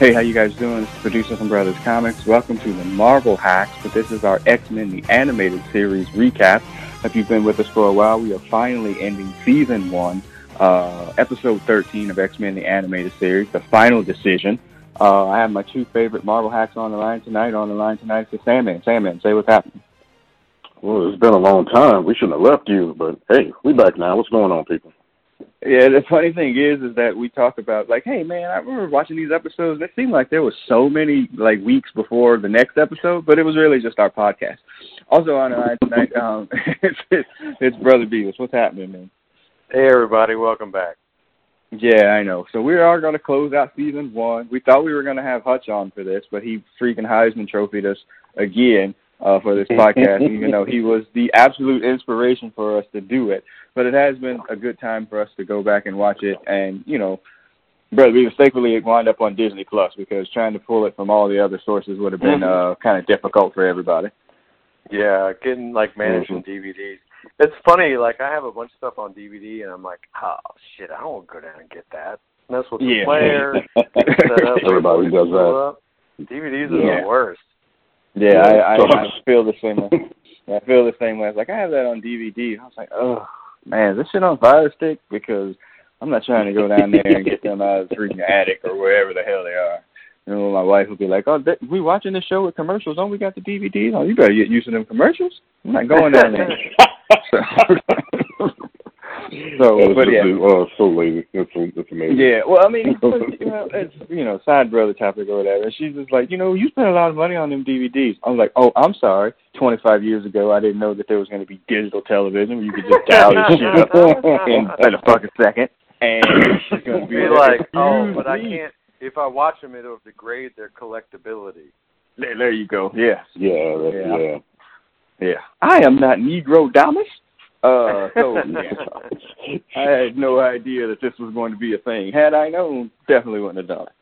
Hey, how you guys doing? It's Producer from Brothers Comics. Welcome to the Marvel Hacks, but this is our X-Men the Animated Series recap. If you've been with us for a while, we are finally ending Season 1, uh, Episode 13 of X-Men the Animated Series, the final decision. Uh, I have my two favorite Marvel Hacks on the line tonight. On the line tonight is Sandman. Sandman, say what's happening. Well, it's been a long time. We shouldn't have left you, but hey, we back now. What's going on, people? Yeah, the funny thing is, is that we talk about like, hey man, I remember watching these episodes. It seemed like there was so many like weeks before the next episode, but it was really just our podcast. Also on the tonight, um, it's, it's, it's Brother Beavis. What's happening, man? Hey everybody, welcome back. Yeah, I know. So we are going to close out season one. We thought we were going to have Hutch on for this, but he freaking Heisman trophied us again uh, for this podcast, even though he was the absolute inspiration for us to do it. But it has been a good time for us to go back and watch it, and you know, brother, we mistakenly wind up on Disney Plus because trying to pull it from all the other sources would have been uh, kind of difficult for everybody. Yeah, getting like managing mm-hmm. DVDs. It's funny, like I have a bunch of stuff on DVD, and I'm like, oh shit, I don't want to go down and get that. Mess with the yeah. player. Everybody does that. DVDs are yeah. the worst. Yeah, I, I, I feel the same way. I feel the same way. It's like I have that on DVD. I was like, oh man, this shit on Fire Stick because I'm not trying to go down there and get them out of the freaking attic or wherever the hell they are. You know, my wife will be like, "Oh, th- we watching this show with commercials. Oh, we got the DVDs. Oh, you better get used to them commercials. I'm not going down there." so, so but yeah, oh, so lazy. It's it's amazing. Yeah, well, I mean, you know, it's you know, side brother topic or whatever. And she's just like, you know, you spent a lot of money on them DVDs. I'm like, oh, I'm sorry. 25 years ago, I didn't know that there was going to be digital television where you could just dial this shit up in, in a fucking second. And she's going to be like, oh, but I can't. If I watch them, it'll degrade their collectability. There, there you go. Yes. Yeah. Yeah. Yeah. Yeah. I am not Negro Damas. Uh, so yeah, I had no idea that this was going to be a thing. Had I known, definitely wouldn't have done it.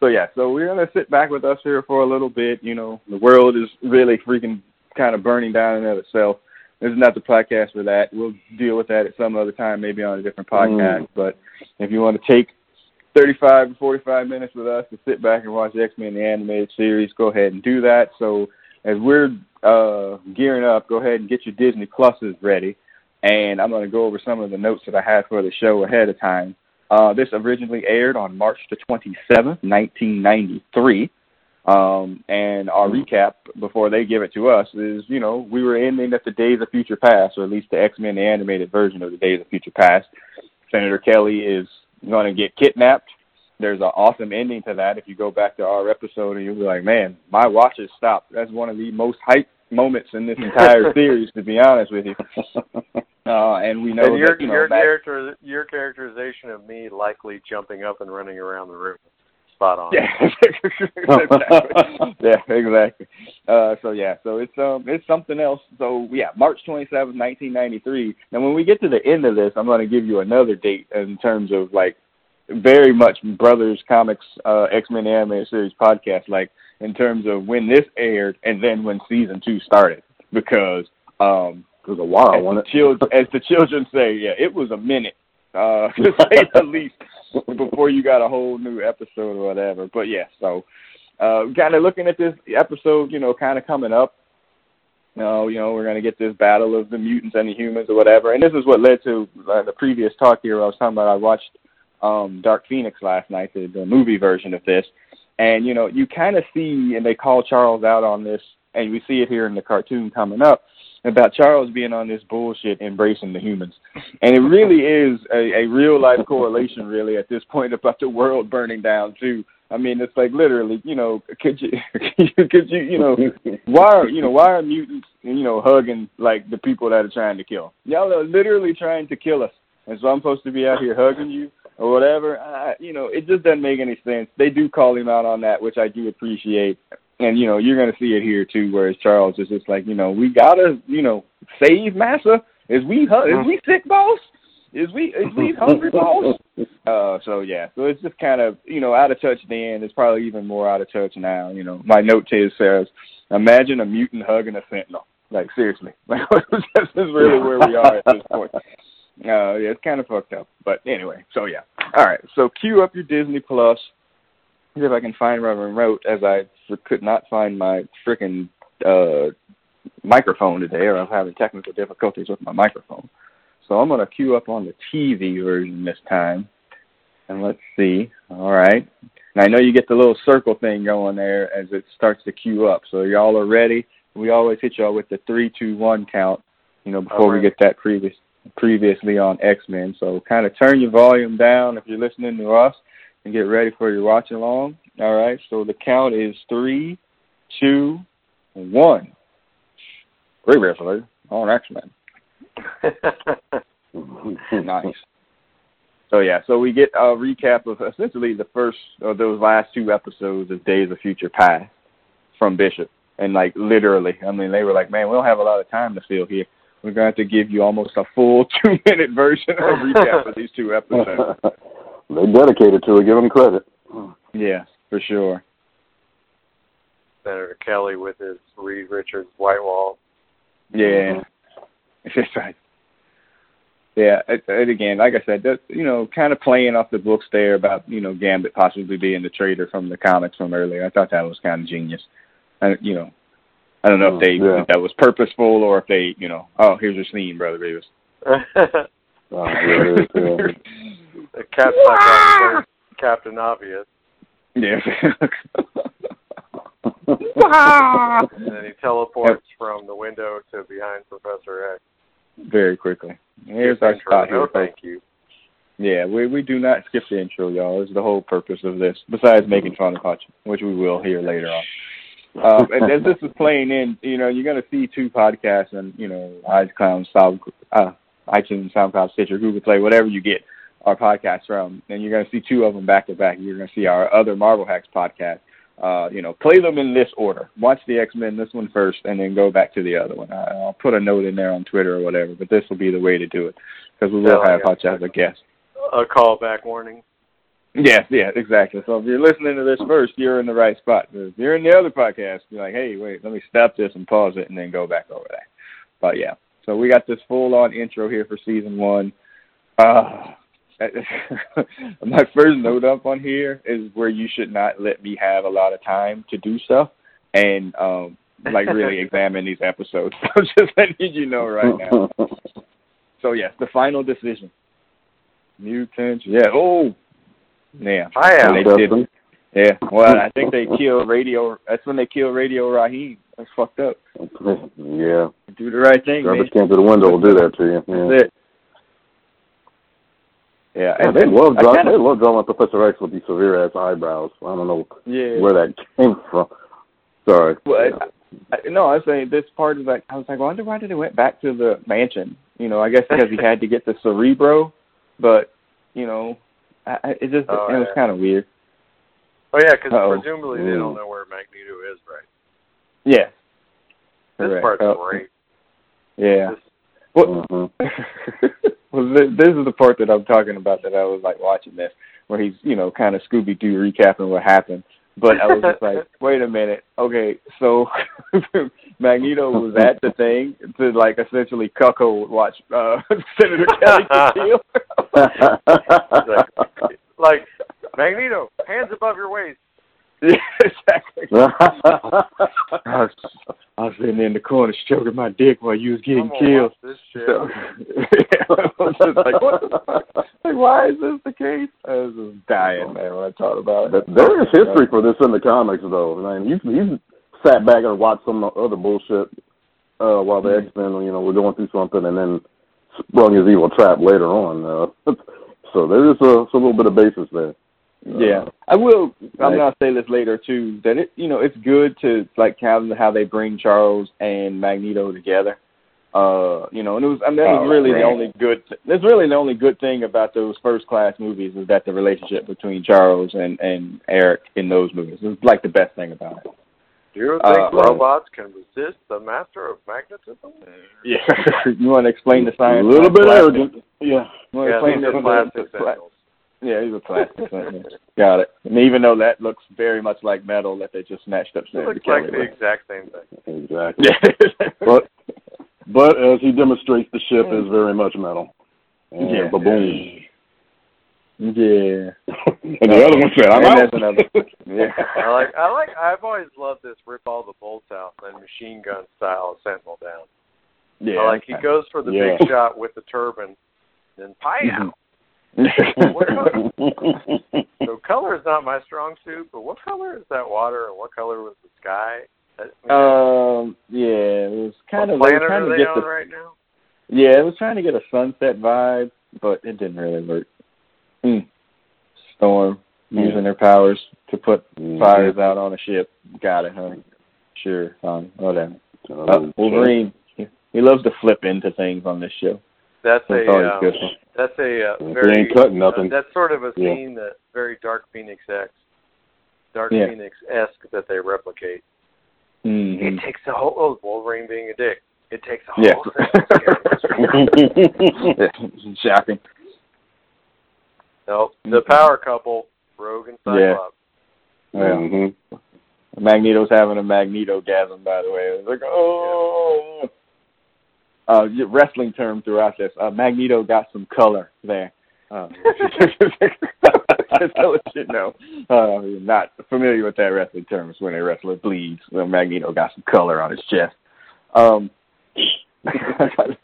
So yeah, so we're gonna sit back with us here for a little bit. You know, the world is really freaking kind of burning down in of itself. This is not the podcast for that. We'll deal with that at some other time, maybe on a different podcast. Mm. But if you want to take 35 to 45 minutes with us to sit back and watch X Men the animated series, go ahead and do that. So as we're uh, gearing up, go ahead and get your Disney Pluses ready and I'm going to go over some of the notes that I had for the show ahead of time. Uh, this originally aired on March the 27th, 1993. Um, and our recap before they give it to us is, you know, we were ending at the Days of Future Past, or at least the X Men the animated version of the Days of Future Past. Senator Kelly is going to get kidnapped. There's an awesome ending to that. If you go back to our episode, and you'll be like, man, my watch has stopped. That's one of the most hype moments in this entire series, to be honest with you. Uh, and we know and your that, you know, your character your characterization of me likely jumping up and running around the room. Spot on. Yeah, exactly. yeah, exactly. Uh, so yeah, so it's um it's something else. So yeah, March twenty seventh, nineteen ninety three. Now when we get to the end of this, I'm going to give you another date in terms of like very much Brothers Comics uh, X Men anime Series podcast, like in terms of when this aired and then when season two started, because um, it was a while, as wasn't the Children, as the children say, yeah, it was a minute, uh, to say the least, before you got a whole new episode or whatever. But yeah, so uh, kind of looking at this episode, you know, kind of coming up. Uh, you know, we're going to get this battle of the mutants and the humans or whatever. And this is what led to uh, the previous talk here. I was talking about I watched um, Dark Phoenix last night, the, the movie version of this. And, you know, you kind of see, and they call Charles out on this, and we see it here in the cartoon coming up, about Charles being on this bullshit embracing the humans. And it really is a, a real life correlation really at this point about the world burning down too. I mean, it's like literally, you know, could you, could you, you know, why are, you know, why are mutants, you know, hugging like the people that are trying to kill? Y'all are literally trying to kill us, and so I'm supposed to be out here hugging you or whatever. I, you know, it just doesn't make any sense. They do call him out on that, which I do appreciate and you know you're going to see it here too, whereas Charles is just like you know we gotta you know save Massa. Is we is we sick, boss? Is we is we hungry, boss? Uh, so yeah, so it's just kind of you know out of touch then. It's probably even more out of touch now. You know, my note to says, imagine a mutant hugging a sentinel. Like seriously, like this is really where we are at this point. Uh, yeah, it's kind of fucked up. But anyway, so yeah. All right, so cue up your Disney Plus see if I can find my remote as I could not find my freaking uh, microphone today, or I'm having technical difficulties with my microphone. So I'm going to queue up on the TV version this time. And let's see. All right. And I know you get the little circle thing going there as it starts to queue up. So y'all are ready. We always hit y'all with the three, two, one count. You know, before right. we get that previous previously on X Men. So kind of turn your volume down if you're listening to us, and get ready for your watch along. All right. So the count is three, two, one. Previously on X Men. nice. So yeah, so we get a recap of essentially the first of those last two episodes of Days of Future Past from Bishop, and like literally, I mean, they were like, "Man, we don't have a lot of time to fill here. We're going to have to give you almost a full two-minute version of recap of these two episodes." they dedicated to it. Give them credit. Yeah, for sure. Senator Kelly with his Reed Richards white wall. Yeah, it's right. Yeah, and again, like I said, that you know, kind of playing off the books there about you know Gambit possibly being the traitor from the comics from earlier. I thought that was kind of genius. And you know, I don't know if oh, they yeah. if that was purposeful or if they you know, oh here's your scene, brother Beavis. oh, yeah, the cat's like ah! Captain Obvious. Yeah. and then he teleports from the window to behind Professor X very quickly. Here's our spot here. No, thank you. Yeah, we we do not skip the intro, y'all. It's the whole purpose of this. Besides making mm-hmm. fun of Hutch, which we will hear later on. Um, and as this is playing in, you know, you're gonna see two podcasts and you know, iCloud, Sound, uh, iTunes, SoundCloud, Stitcher, Google Play, whatever you get our podcasts from, and you're gonna see two of them back to back. You're gonna see our other Marvel Hacks podcast, uh, you know, play them in this order. Watch the X Men this one first, and then go back to the other one. I, will put a note in there on Twitter or whatever, but this will be the way to do it because we will have Hutch as a guest. A callback warning. Yes, yeah, exactly. So if you're listening to this first, you're in the right spot. If you're in the other podcast, you're like, hey, wait, let me stop this and pause it, and then go back over that. But yeah, so we got this full-on intro here for season one. Uh, my first note up on here is where you should not let me have a lot of time to do stuff and um like really examine these episodes. I'm just letting you know right now. So yes, the final decision. Mutants, yeah. Oh, yeah. I am. They did, yeah. Well, I think they killed Radio. That's when they killed Radio Raheem. That's fucked up. Yeah. Do the right thing. Garbage can to the window will do that to you. Yeah. That's it. Yeah, and they love drawing. Kinda, they love drawing Professor X with these severe ass eyebrows. I don't know yeah. where that came from. Sorry. Well, I, I, no, I was saying this part is like I was like, I wonder why did they went back to the mansion? You know, I guess because he had to get the Cerebro, but you know, I, it just oh, it yeah. was kind of weird. Oh yeah, because presumably they don't know where Magneto is, right? Yeah. This Correct. part's oh. great. Yeah. This, well, mm-hmm. well, this is the part that I'm talking about that I was like watching this, where he's you know kind of Scooby Doo recapping what happened. But I was just like, wait a minute, okay, so Magneto was at the thing to like essentially cuckold watch uh Senator Kelly kill. like, like Magneto, hands above your waist. Yeah, exactly. I, was, I was sitting in the corner stroking my dick while you was getting killed. This shit. So, I was just like, what the fuck? Like, why is this the case? I was just dying, man, when I thought about it. There is history for this in the comics, though. I mean, he's, he's sat back and watched some other bullshit uh, while the mm-hmm. X Men, you know, were going through something, and then sprung his evil trap later on. Uh, so there is a, a little bit of basis there. Yeah, I will. I'm gonna say this later too. That it, you know, it's good to like have how they bring Charles and Magneto together. Uh, you know, and it was. I mean, that was oh, really man. the only good. That's really the only good thing about those first class movies is that the relationship between Charles and and Eric in those movies is like the best thing about it. Do you think uh, robots can resist the master of magnetism? Yeah. you want to explain the science? A little bit arrogant. Yeah. You want to yeah, explain the plastic the, yeah, he's a plastic. Got it. And even though that looks very much like metal that they just snatched up. It looks like the exact same thing. Exactly. Yeah. but but as he demonstrates, the ship is mm. very much metal. And yeah. Baboom. Yeah. and the other one said, "I'm And out." that's another. Yeah. I like I like I've always loved this rip all the bolts out and machine gun style of Sentinel down. Yeah. I like he goes for the Yeah. big shot with the turban, then pie out. Mm-hmm. So color is not my strong suit, but what color is that water and what color was the sky? That- um. Yeah. It was kind what of. they were planet trying are to they get on the. right now? Yeah, it was trying to get a sunset vibe, but it didn't really work. Mm. Storm Mm. using their powers to put Mhm. fires out on a ship. Got it, honey. Sure, fine, whatever. Uh, Uh, Wolverine, he, he loves to flip into things on this show. That's That's a always um, good. That's a uh, very ain't cutting nothing. uh, that's sort of a Yeah. scene that very Dark Phoenix X, Dark Yeah. Phoenix esque that they replicate. Mm-hmm. It takes a whole oh, Wolverine being a dick. It takes a whole Yeah. thing. yeah. Shocking. nope. The power couple, Rogue and Yeah. Cyclops. Well, Mhm. Magneto's having a Magnetogasm, by the way. It's like, oh. Uh, wrestling term throughout this. Uh, Magneto got some color there. Uh, just to let you know, uh, you're not familiar with that wrestling term. It's when a wrestler bleeds. Well, Magneto got some color on his chest. Um, I,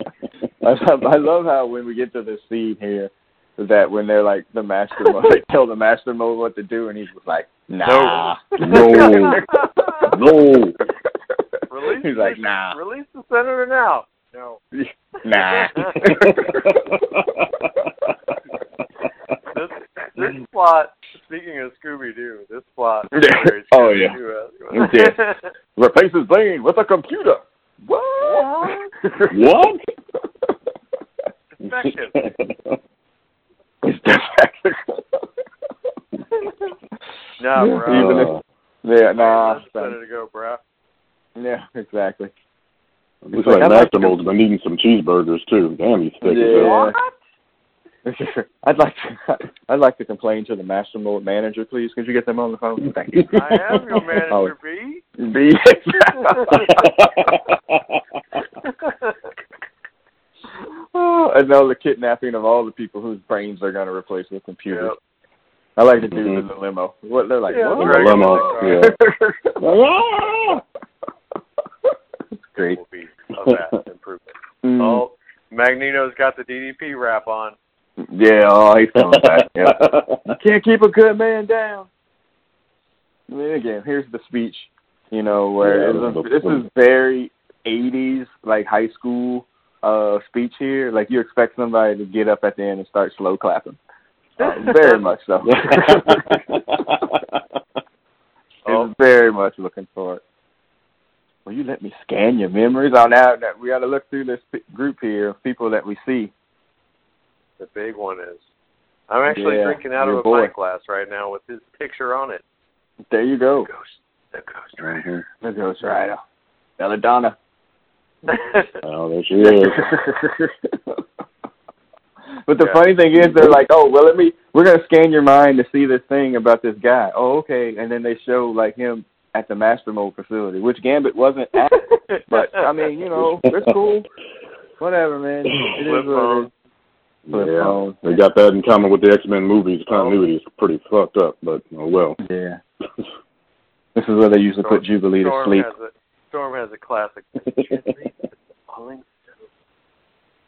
love, I love how when we get to this scene here, that when they're like the Master Mold, they tell the Master Mold what to do, and he's just like, nah, No. No. Release He's the- like, nah, Release the senator now. No. nah. This this plot. Speaking of Scooby Doo, this plot. Oh, yeah. Yeah. Replace his with a computer. What? What? Infected. It's defective. No, bro. Even if- yeah, nah. Let senator go, bro. Yeah, exactly. Looks like, like I'd like Master to- Mold's been eating some cheeseburgers too. Damn, he's thick as hell. Yeah. I'd like to. I'd like to complain to the master mold manager, please. Could you get them on the phone? Thank you. I am your Oh. manager, B. B. oh, and now the kidnapping of all the people whose brains they're going to replace with computers. Yep. I like the dude Mhm. in the limo. What they're like? Yeah, what? the Dragon limo, Ball. yeah. It's great. A vast improvement. Mm. Oh, Magneto's got the DDP wrap on. Yeah, oh, he's coming back. Yeah. You can't keep a good man down. I mean, again, here's the speech. You know, where Yeah, this, is, this is very '80s, like high school uh speech here. Like you expect somebody to get up at the end and start slow clapping. Uh, very much so. Oh. It's very much looking for it. Will you let me scan your memories? Oh, now that we got to look through this p- group here of people that we see. The big one is. I'm actually Yeah, drinking out of a boy. pint glass right now with his picture on it. There you go. The ghost. The ghost right here. The Ghost Rider. Belladonna. Oh, there she is. but the Yeah. funny thing is, they're like, "Oh, well, let me. We're gonna scan your mind to see this thing about this guy." Oh, okay. And then they show like him at the Master Mold facility, which Gambit wasn't at. but I mean, you know, it's cool. Whatever, man. It Flip is what it phone. is. Flip yeah, phone. they got that in common with the X Men movies. Continuity is pretty fucked up, but oh well. Yeah. This is where they used usually put Jubilee to sleep. Has a, Storm has a classic.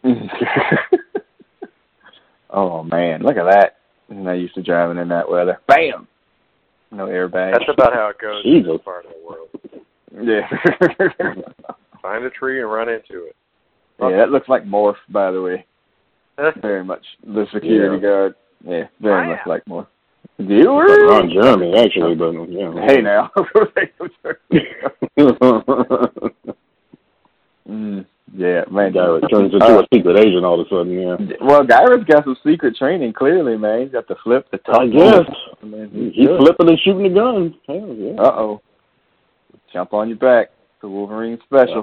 Oh man, look at that! And I used to driving in that weather. Bam! No airbag. That's about how it goes in Jesus. this part of the world. yeah. Find a tree and run into it. yeah, that looks like Morph, by the way. Very much the security Yeah. guard. Yeah, very Wow. much like Morph. Like You Ron Jeremy, actually, but yeah. Hey now. mm, yeah, man. guy that turns into Uh, a secret agent all of a sudden. Yeah. Well, Gyrich's got some secret training. Clearly, man. He's got the flip, the I tuck. guess. I mean, He's he's flipping and shooting the gun. Hell yeah. Uh oh. Jump on your back. The Wolverine special.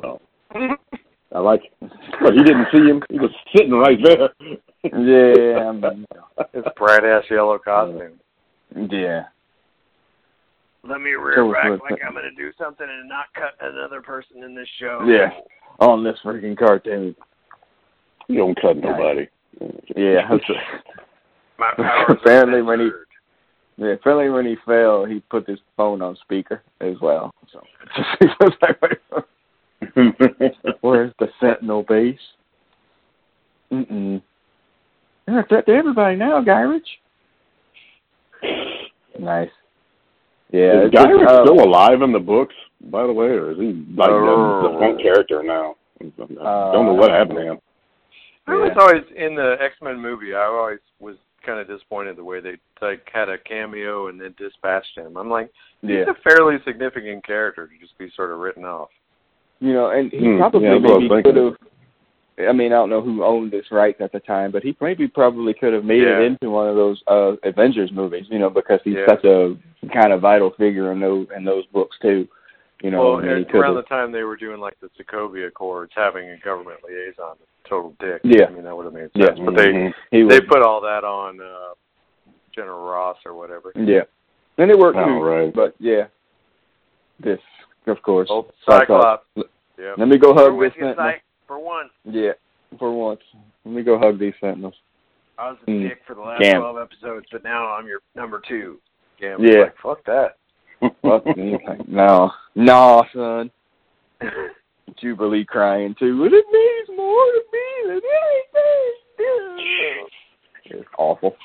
Uh-oh. I like it. But he didn't see him. He was sitting right there. Yeah, I mean, His bright ass yellow costume. yeah. Let me So rear back like I'm gonna do something and not cut another person in this show. Yeah. On this freaking cartoon. You don't cut nobody. Yeah. My powers Apparently are when he- censored. Yeah, apparently when he fell, he put his phone on speaker as well. So he was like, "Wait, where's the Sentinel base? Mm-mm. They're a threat to everybody now, Gyrich. Nice. Yeah, is it's Guy just, uh, still alive in the books, by the way, or is he like the, the Oh. character now? I Uh, don't know what happened to him. I was Yeah. always in the X Men movie. I always was kind of disappointed the way they like had a cameo and then dispatched him. I'm like, yeah. he's a fairly significant character to just be sort of written off. You know, and he Hmm, probably yeah, that's what I was maybe could have. I mean, I don't know who owned this rights at the time, but he maybe probably could have made Yeah. it into one of those uh Avengers movies. You know, because he's Yeah. such a kind of vital figure in those in those books too. You know, well, I mean, he and around have- the time they were doing like the Sokovia Accords, having a government liaison, total dick. Yeah. I mean that would have made Yeah. sense. But they Mhm. he they was, put all that on uh General Ross or whatever. yeah, and it worked Oh, too. right. But yeah, this of course. Old Cyclops. Cyclops. Yeah. Let me go hug with this you, sentinel. Cy, for once. Yeah, for once. Let me go hug these sentinels. I was a Mm. dick for the last Damn. twelve episodes, but now I'm your number two. Gam Yeah. Like, Fuck that. Fuck me. No, no, son. Jubilee crying too. Well, it means more to me than anything. It's awful.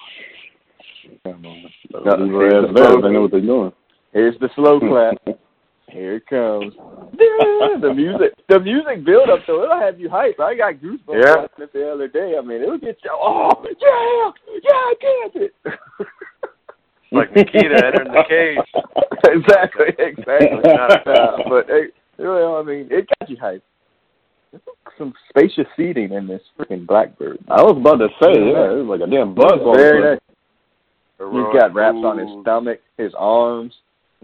Come on. No, No, leave here's her the ass there. slow- They know what they're doing. Here's the slow clap. Here it comes. the music, the music build up though, it'll have you hype. I got goosebumps Yeah. watching it the other day. I mean, it'll get you. Oh yeah, yeah, I get it. like Nikita entering the cage. exactly, exactly. Uh, but hey, well, I mean, it got you hyped. Some spacious seating in this freaking Blackbird. I was about to say, yeah, it was like a damn buzz ball. Very nice. He's Heroic got wraps on his stomach, his arms.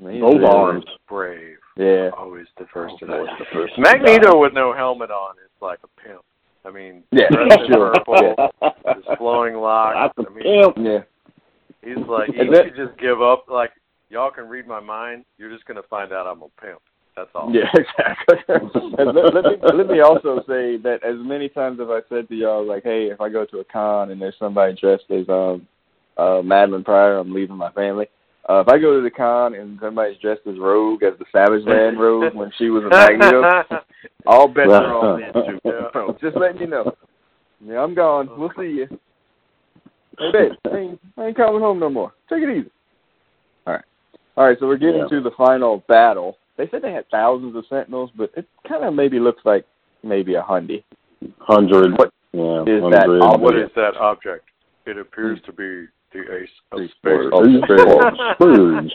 I he's Both really- arms. Brave. Yeah. Always the first to Always die. the first Magneto with no helmet on is like a pimp. I mean, Yeah, dressed in sure. purple, die. his flowing locks. That's a I mean, pimp. Yeah. he's like, he Is that- should just give up. Like, y'all can read my mind. You're just gonna find out I'm a pimp. That's all. Yeah, exactly. and let, let me let me also say that as many times as I said to y'all, like, hey, if I go to a con and there's somebody dressed as um uh Madelyne Pryor, I'm leaving my family. Uh, if I go to the con and somebody's dressed as Rogue, as the Savage Land Rogue when she was a Magneto, all bets are on then too. Yeah. So just letting you know. Yeah, I'm gone. We'll see you. Hey, babe, I ain't, I ain't coming home no more. Take it easy. All right. All right, so we're getting Yeah. to the final battle. They said they had thousands of Sentinels, but it kind of maybe looks like maybe a hundy. Hundred. What yeah, is that hundred. ob- What is that object? It appears to be the ace of Ace spades. of Are you spades.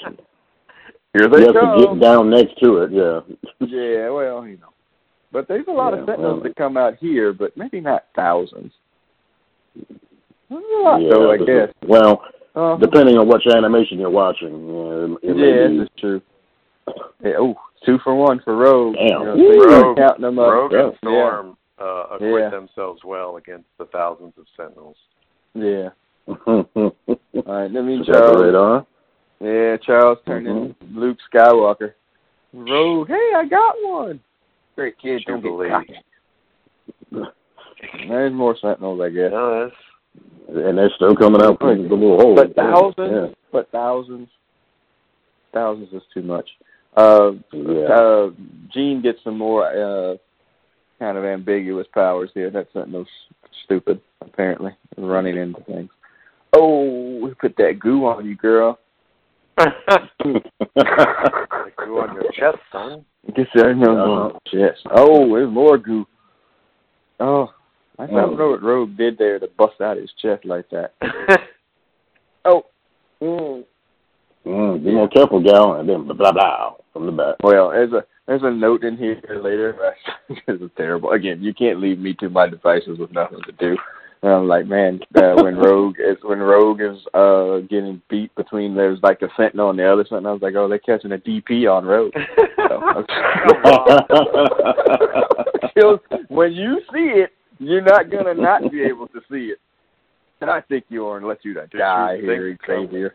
Here they have to come. get down next to it. Yeah. Yeah, well, you know. But there's a lot Yeah, of Sentinels well. that come out here, but maybe not thousands. There's a lot, yeah, though, I guess. is- well, Uh, depending on which animation you're watching. Yeah, it, it may yeah, be- this is true. Yeah, oh, two for one for Rogue. Damn. You know, so Rogue- counting them up. Rogue and Yeah. Storm uh, acquit Yeah. themselves well against the thousands of Sentinels. Yeah. All right, let me Is that the Charles. Yeah, Charles turned in Luke Skywalker. Rogue, hey, I got one. Great kid, don't get cocky. There's more Sentinels, I guess. No, And they're still coming out from the little hole. But thousands, but thousands, thousands is too much. Uh, Yeah. yeah. uh, Jean gets some more uh, kind of ambiguous powers here. That Sentinel's stupid, apparently, running into things. Oh, we put that goo on you, girl. like goo on your chest, son. Guess I know. Uh-huh. Yes. Oh, there's more goo. Oh, I Oh. don't know what Rogue did there to bust out his chest like that. Oh. Mm. Mm, be more careful, gal, and then blah blah blah from the back. Well, there's a there's a note in here later. this is terrible. Again, you can't leave me to my devices with nothing to do. And I'm like, man, uh, when Rogue is when Rogue is uh getting beat between there's like a Sentinel and the other Sentinel, I was like, oh, they're catching a DP on Rogue. So, when you see it, you're not gonna not be able to see it. And I think you are, and let you to Did die you here, think so? Xavier.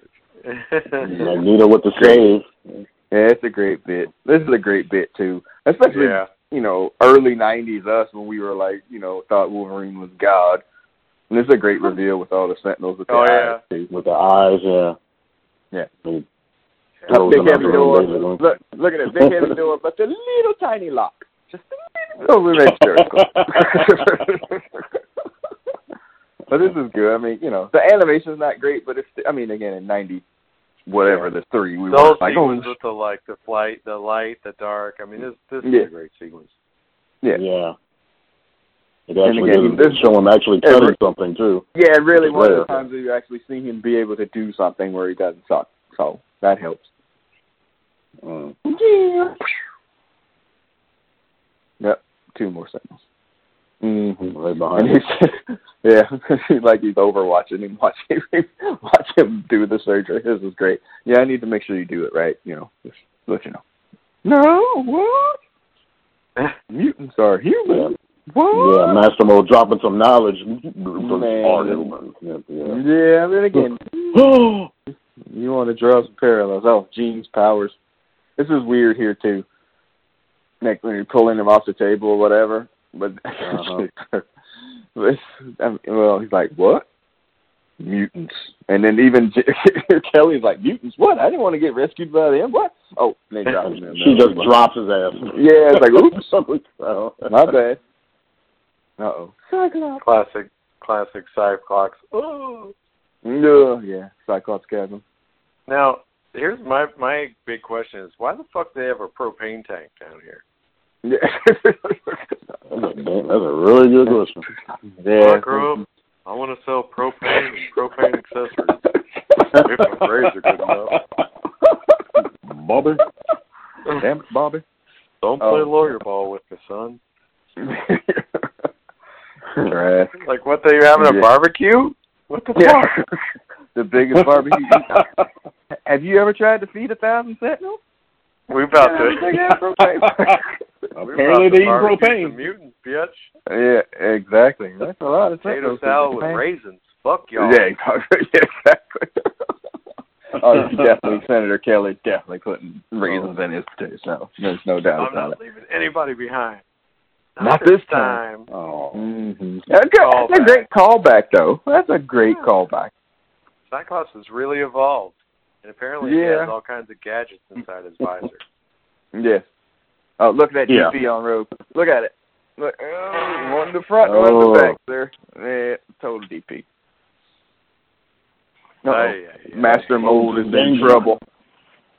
Magneto with the save. Yeah, it's a great bit. This is a great bit too, especially yeah. you know early '90s us when we were like you know thought Wolverine was God. And this is a great reveal with all the Sentinels with the Oh, eyes yeah. too. With the eyes, yeah. Yeah. He Uh, throws big them heavy door. and laser them. Look, look at it, big heavy door, but the little tiny lock. Just a little. Oh, we make sure it's closed. but this is good. I mean, you know, the animation's not great, but it's. I mean, again, in ninety, whatever the three, we The were like, oh, sequence with the like the flight, the light, the dark. I mean, this this Yeah. is a great sequence. yeah. Yeah. It And actually again, does this- show him actually cutting but- something too. Yeah, really, one of the times that you actually see him be able to do something where he doesn't suck. So that helps. Mm. Yep, two more seconds. Mm-hmm. Right And behind he him. yeah, he's like he's overwatching him, watching watch him do the surgery. This is great. Yeah, I need to make sure you do it right. You know, just let you know. No, what? Mutants are human. What? Yeah, Master Mo dropping some knowledge. Man. Yeah, yeah. Yeah, I mean again, you want to draw some parallels. Oh, Jean's powers. This is weird here too. Like when you're pulling him off the table or whatever. But Uh-huh. I mean, well, he's like, what? Mutants. And then even J- Kelly's like, mutants? What? I didn't want to get rescued by them. What? Oh, they drop him she just drops his ass. Yeah, it's like, oops, my bad. Uh oh. Cyclops. Classic, classic Cyclops. Oh. No, yeah, Cyclops chasm. Now, here's my my big question: is why the fuck do they have a propane tank down here? Yeah. That's a, that's a really good question. yeah. I grew up. I want to sell propane and propane accessories. If the grades are good enough. Bobby. Damn it, Bobby. Don't play Oh. lawyer ball with me, son. Trash. Like what? They having a Yeah. barbecue? What the Yeah. fuck? the biggest barbecue. Have you ever tried to feed a thousand sentinels? We about Yeah, to. they got propane. Apparently they eat propane. some Mutants, bitch. yeah, exactly. That's a lot of Potato sentinels. salad with Propane. raisins. Fuck y'all. Yeah, exactly. Oh, definitely, Senator Kelly definitely putting raisins in his potato salad. There's no doubt I'm about not it. leaving anybody behind. Not this time. Oh. Mm-hmm. That's, good. That's a great callback, though. That's a great callback. Cyclops has really evolved, and apparently he has all kinds of gadgets inside his visor. Yes. Oh, look at that Yeah. DP on road. Look at it. Look, oh, one in the front, one in Oh. the back, sir. Yeah, total DP. Uh-oh. Master Mold is in trouble.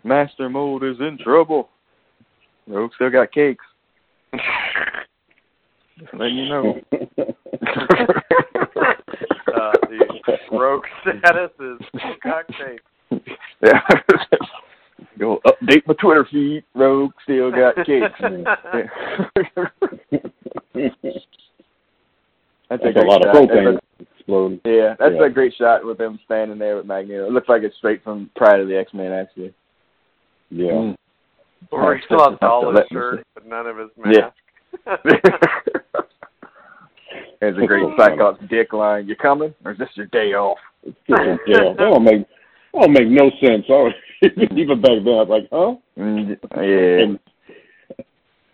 Master Mold is in trouble. Rogue still got cakes. Just letting you know. uh, the rogue status is cocktail. yeah. Go update my Twitter feed. Rogue still got cakes. That's That's a lot of propane That's exploding. yeah, that's Yeah. a great shot with them standing there with Magneto. It looks like it's straight from Pride of the X Men, actually. Yeah. Mm. Or he's That's still on just enough all his let me shirt, but none of his Yeah. Mask. There's a great Cyclops dick line. You coming, or is this your day off? yeah. That don't make that don't make no sense. Oh, even back then, I was like, huh? Mm, yeah. And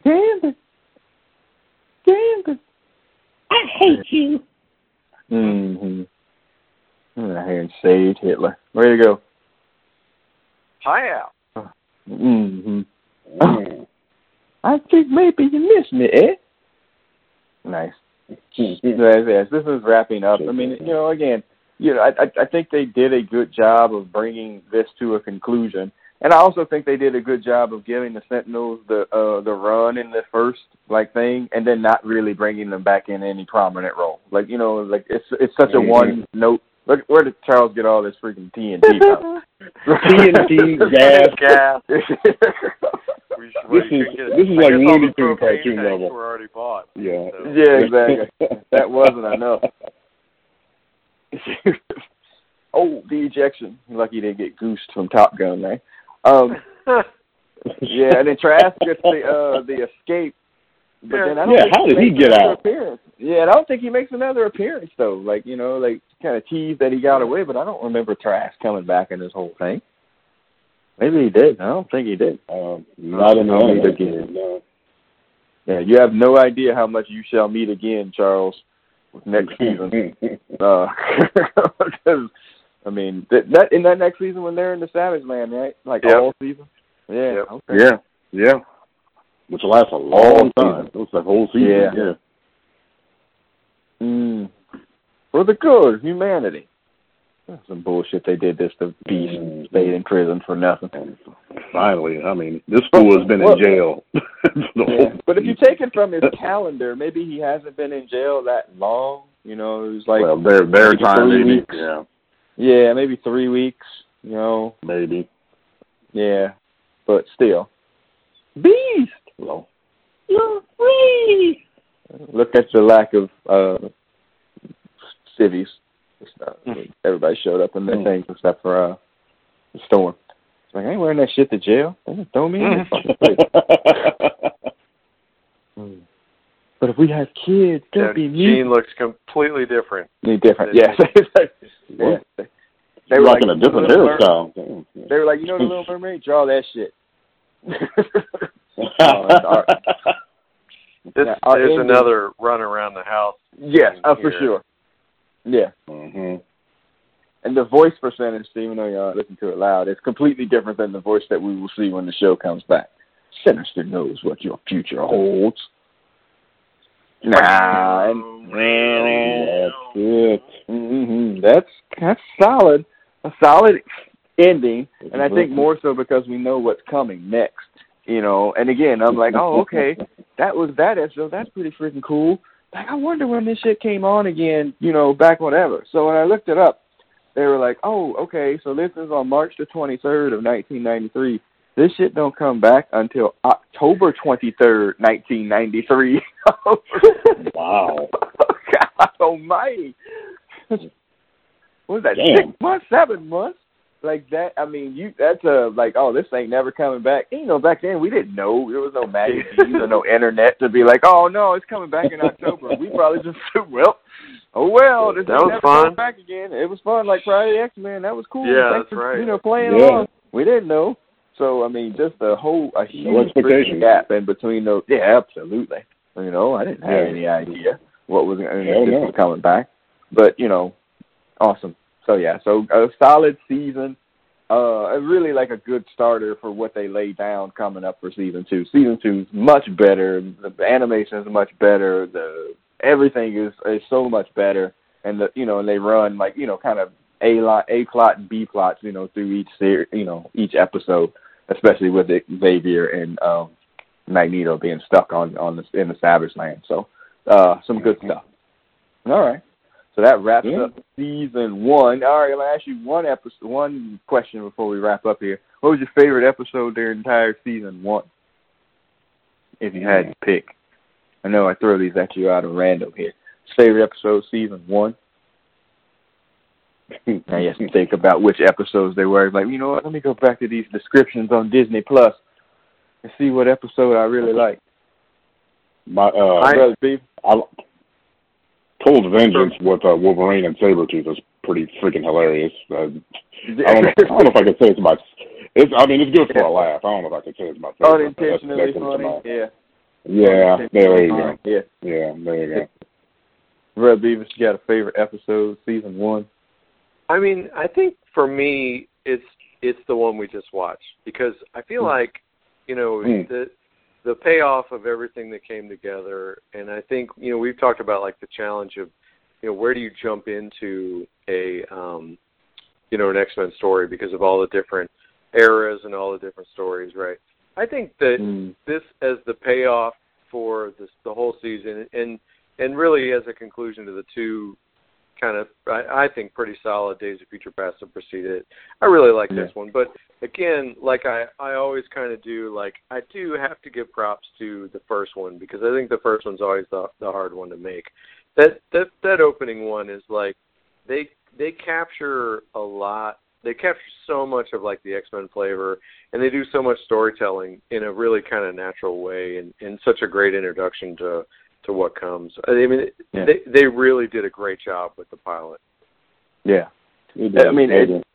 Gambit. Gambit. I hate you. Mm-hmm. I hear Sage Hitler. Way to go. Hi out. Mm-hmm. Mm. I think maybe you missed me, eh? Nice. Yes. This is wrapping up. I mean, you know, again, you know, I, I think they did a good job of bringing this to a conclusion, and I also think they did a good job of giving the Sentinels the uh the run in the first like thing, and then not really bringing them back in any prominent role. Like you know, like it's it's such a one note. Look, where did Charles get all this freaking TNT from? TNT, gas. Gas. We should, This is- this is like guess all Looney the Tunes cartoon level. were already bought. Yeah. So. Yeah, exactly. that wasn't enough. oh, the ejection. Lucky he didn't get goosed from Top Gun there. Um, yeah, and then Trask gets the uh the escape. But Yeah. then I don't Yeah, think how did he makes get out? Appearance. Yeah, and I don't think he makes another appearance though. Like you know, like kind of teased that he got away, but I don't remember Trask coming back in this whole thing. Maybe he did. I don't think he did. Um, not in the meet again. no. Yeah, you have no idea how much you shall meet again, Charles. next season. uh, because I mean, that, that in that next season when they're in the Savage Land, right? Like Yep. all season. Yeah. Yep. Okay. Yeah, yeah. Which lasts a long time. It was the whole season. Yeah. yeah. Mm. For the good of humanity. Some bullshit they did this to Beast Mm. stayed in prison for nothing. Finally, I mean, this fool has been Well- in jail. the Yeah. whole But if you take it from his calendar, maybe he hasn't been in jail that long. You know, it was like well, their their time, maybe. weeks. Yeah, yeah, maybe three weeks. You know, maybe. yeah, but still, Beast, Well, you're free. Look at the lack of uh civvies. Uh, everybody showed up in their Mm. things except for uh the storm. It's like I ain't wearing that shit to jail. They just throw me in this fucking place. Mm. But if we have kids, they'll Yeah, be me. Jean looks completely different. Be different. Yes. yeah. They, they were rocking like, a different Little Mer- hairstyle. Damn. They were like, you know, the Little Mermaid, draw that shit. This, Yeah, our there's another run around the house. yes, uh, for sure. Yeah, hmm and the voice percentage, even though y'all listen to it loud, it's completely different than the voice that we will see when the show comes back. Sinister knows what your future holds. Nah, and That's it. hmm That's that's solid. A solid ending, and I think more so because we know what's coming next. You know, and again, I'm like, oh, okay, that was that episode. That's pretty freaking cool. Like, I wonder when this shit came on again. You know, back whatever. So when I looked it up, they were like, oh, okay, so this is on March the 23rd of 1993. This shit don't come back until October 23rd, 1993. Wow. God almighty. What was that? Damn. Six months, seven months? Like that? I mean, you. That's a like. Oh, this ain't never coming back. You know, back then we didn't know there was no magazines or no internet to be like, oh no, it's coming back in October. we probably just said, well, oh well, this That was never fun. coming back again. It was fun, like Friday X Men. That was cool. Yeah, Thanks that's for, right. You know, playing Yeah. along. We didn't know. So I mean, just a whole a huge expectations. freaking gap in between those. Yeah, absolutely. You know, I didn't have Yeah. any idea what was going Hell this no. was coming back, but you know, awesome. So yeah, so a solid season. Uh, really like a good starter for what they laid down coming up for season two. Season two is much better. The animation is much better. The everything is is so much better, and the you know, and they run like you know, kind of a lot, a plot and b plots, you know, through each series, you know, each episode, especially with Xavier and um Magneto being stuck on on the in the Savage Land. So, uh, some good stuff. All right. So that wraps Yeah. up season one. All right, I'm gonna ask you one episode, one question before we wrap up here. What was your favorite episode during entire season one? If you had to pick, I know I throw these at you out of random here. Favorite episode, season one. Now you have to think about which episodes they were. Like, you know what? Let me go back to these descriptions on Disney Plus and see what episode I really like. My uh, I- Brother. I, Cold Vengeance with uh, Wolverine and Sabretooth is pretty freaking hilarious. Uh, I don't, I don't know if I can say it's my. It's. I mean, it's good for a laugh. I don't know if I can say it's my favorite. Unintentionally that comes to funny. mind. Yeah. Yeah, there you go. Yeah. Yeah, there you go. Brother Beavis, you got a favorite episode, season one? I mean, I think for me, it's it's the one we just watched because I feel Mm. like, you know, Mm. the the payoff of everything that came together, and I think you know we've talked about like the challenge of, you know, where do you jump into a, um, you know, an X Men story because of all the different eras and all the different stories, right? I think that Mm. this as the payoff for this the whole season and and really as a conclusion to the two kind of I, I think pretty solid Days of Future Past that preceded it. I really like this one. But again, like I, I always kinda do, like I do have to give props to the first one because I think the first one's always the the hard one to make. That that that opening one is like they they capture a lot they capture so much of like the X Men flavor and they do so much storytelling in a really kind of natural way and, and such a great introduction to to what comes. I mean, Yeah. they they really did a great job with the pilot. Yeah. It I mean, does. it-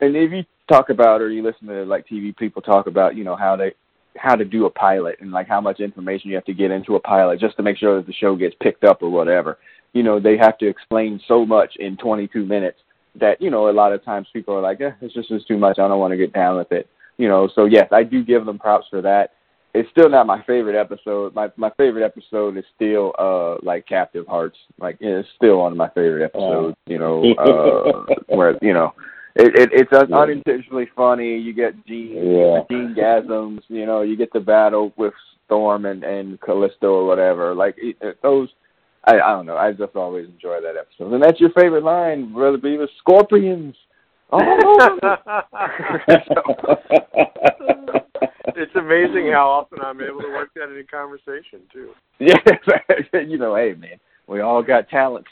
And if you talk about or you listen to like TV people talk about, you know, how they how to do a pilot and like how much information you have to get into a pilot just to make sure that the show gets picked up or whatever. you know they have to explain so much in 22 minutes that you know a lot of times people are like, eh, it's just it's too much. I don't want to get down with it. You know, so yes, I do give them props for that. It's still not my favorite episode. My my favorite episode is still uh like Captive Hearts. Like it's still one of my favorite episodes. You know, uh, where you know it, it it's un- Yeah. unintentionally funny. You get Jean Yeah. Jean gasms. You know, you get the battle with Storm and and Callisto or whatever. Like it, it, those. I, I don't know. I just always enjoy that episode. And that's your favorite line, Brother Beavis. Scorpions. Oh. all over it's amazing how often I'm able to work that in a conversation too. yeah, you know, hey man, we all got talents.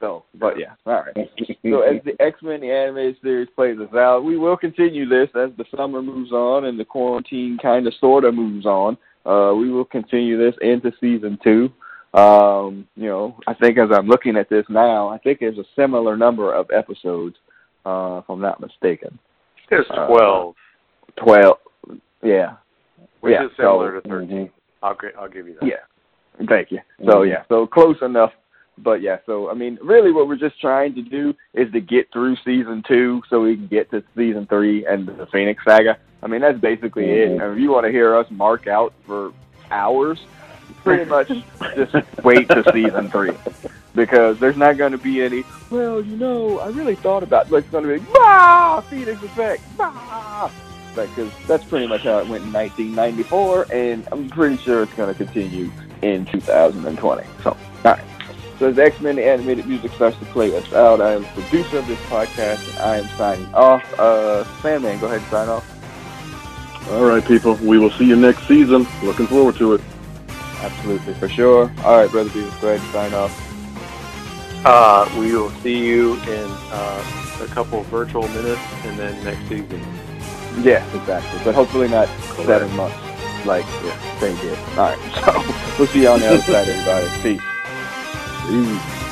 So, but yeah, all right. So as the X Men the animated series plays us out, we will continue this as the summer moves on and the quarantine kind of sort of moves on. Uh, we will continue this into season two. Um, you know, I think as I'm looking at this now, I think there's a similar number of episodes, uh, if I'm not mistaken. There's Uh, twelve, Twelve. Yeah. which yeah, is similar so- to 13 I'll gi- I'll give you that. Yeah. Thank you. So Mhm. yeah, so close enough. But yeah, so I mean, really, what we're just trying to do is to get through season two, so we can get to season three and the Phoenix Saga. I mean, that's basically it. Mhm. And if you want to hear us mark out for hours, pretty much just wait to season three, because there's not going to be any. Well, you know, I really thought about. Like, it's going to be bah Phoenix Effect, bah. Because that's pretty much how it went in 1994, and I'm pretty sure it's going to continue in 2020. So, all right. So as X-Men the animated music starts to play us out, I am the producer of this podcast, and I am signing off. Uh, Sandman, go ahead and sign off. All right, people. We will see you next season. Looking forward to it. Absolutely, for sure. All right, Brother Beavis, go ahead and sign off. Uh, we will see you in uh, a couple of virtual minutes, and then next season. Yeah, exactly. But hopefully not seven months like they did. All right, so we'll see you on the other side, everybody. Peace. Peace.